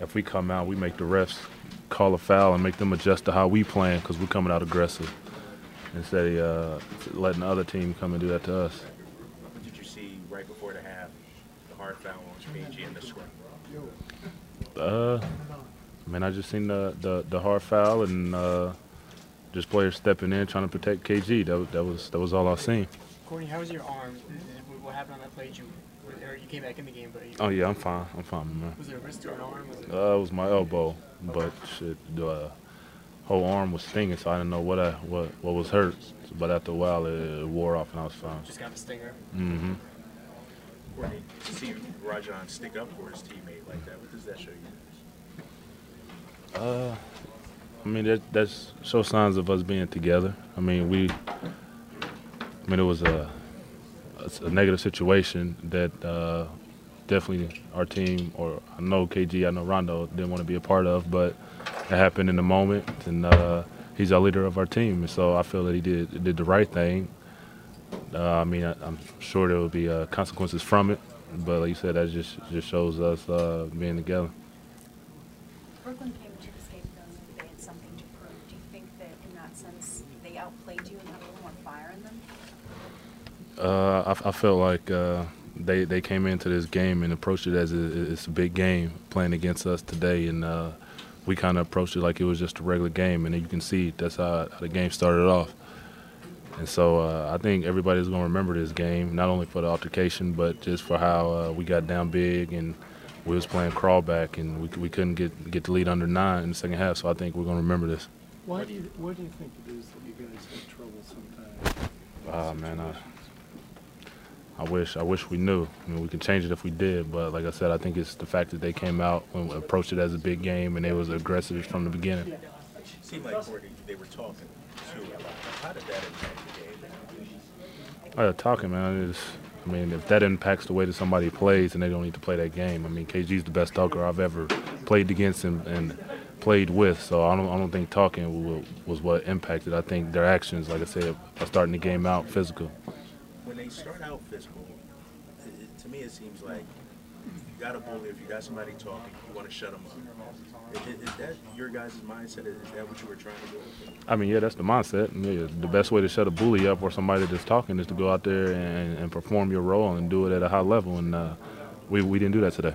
if we come out, we make the refs call a foul and make them adjust to how we playing because we're coming out aggressive instead of uh, letting the other team come and do that to us. What did you see right before the half? The hard foul on KG and the scrum. Uh, I mean, I just seen the, the, the hard foul and uh, just players stepping in trying to protect KG. That, that was that was all I seen. Courtney, how was your arm? What happened on that play? Did you, or you came back in the game, but you, Oh yeah, I'm fine. I'm fine, man. was it a wrist or an arm? Was it, Uh, it was my elbow, but shit, the uh, whole arm was stinging, so I didn't know what I what what was hurt. But after a while, it, it wore off and I was fine. just got the stinger. Mm-hmm. Courtney, to see Rajon stick up for his teammate like that, what does that show you? Uh, I mean, that that's show signs of us being together. I mean, we. I mean, it was a a negative situation that uh, definitely our team, or I know KG, I know Rondo didn't want to be a part of, but it happened in the moment, and uh, he's our leader of our team, and so I feel that he did did the right thing. Uh, I mean, I, I'm sure there will be uh, consequences from it, but like you said, that just just shows us uh, being together. Brooklyn came to this game knowing they had something to prove. Do you think that in that sense they outplayed you and had a little more fire in them? Uh, I, I felt like uh, they they came into this game and approached it as a, it's a big game playing against us today, and uh, we kind of approached it like it was just a regular game, and you can see that's how, how the game started off. And so uh, I think everybody's going to remember this game, not only for the altercation, but just for how uh, we got down big and we was playing crawlback, and we, we couldn't get get the lead under nine in the second half. So I think we're going to remember this. Why do you, why do you think it is that you guys have trouble sometimes? Ah man, I, I wish I wish we knew. I mean, we could change it if we did, but like I said, I think it's the fact that they came out and approached it as a big game, and they was aggressive from the beginning. It seemed like Courtney, they were talking too. How did that impact the game? Uh, talking, man. Is, I mean, if that impacts the way that somebody plays, and they don't need to play that game. I mean, KG's the best talker I've ever played against and, and played with, so I don't I don't think talking was, was what impacted. I think their actions, like I said, are starting the game out physical. Start out physical, it, to me it seems like you got a bully, if you got somebody talking, you want to shut them up. Is, is that your guys' mindset? Is that what you were trying to do? I mean, yeah, that's the mindset. Yeah, the best way to shut a bully up or somebody that's talking is to go out there and, and perform your role and do it at a high level. And uh, we, we didn't do that today.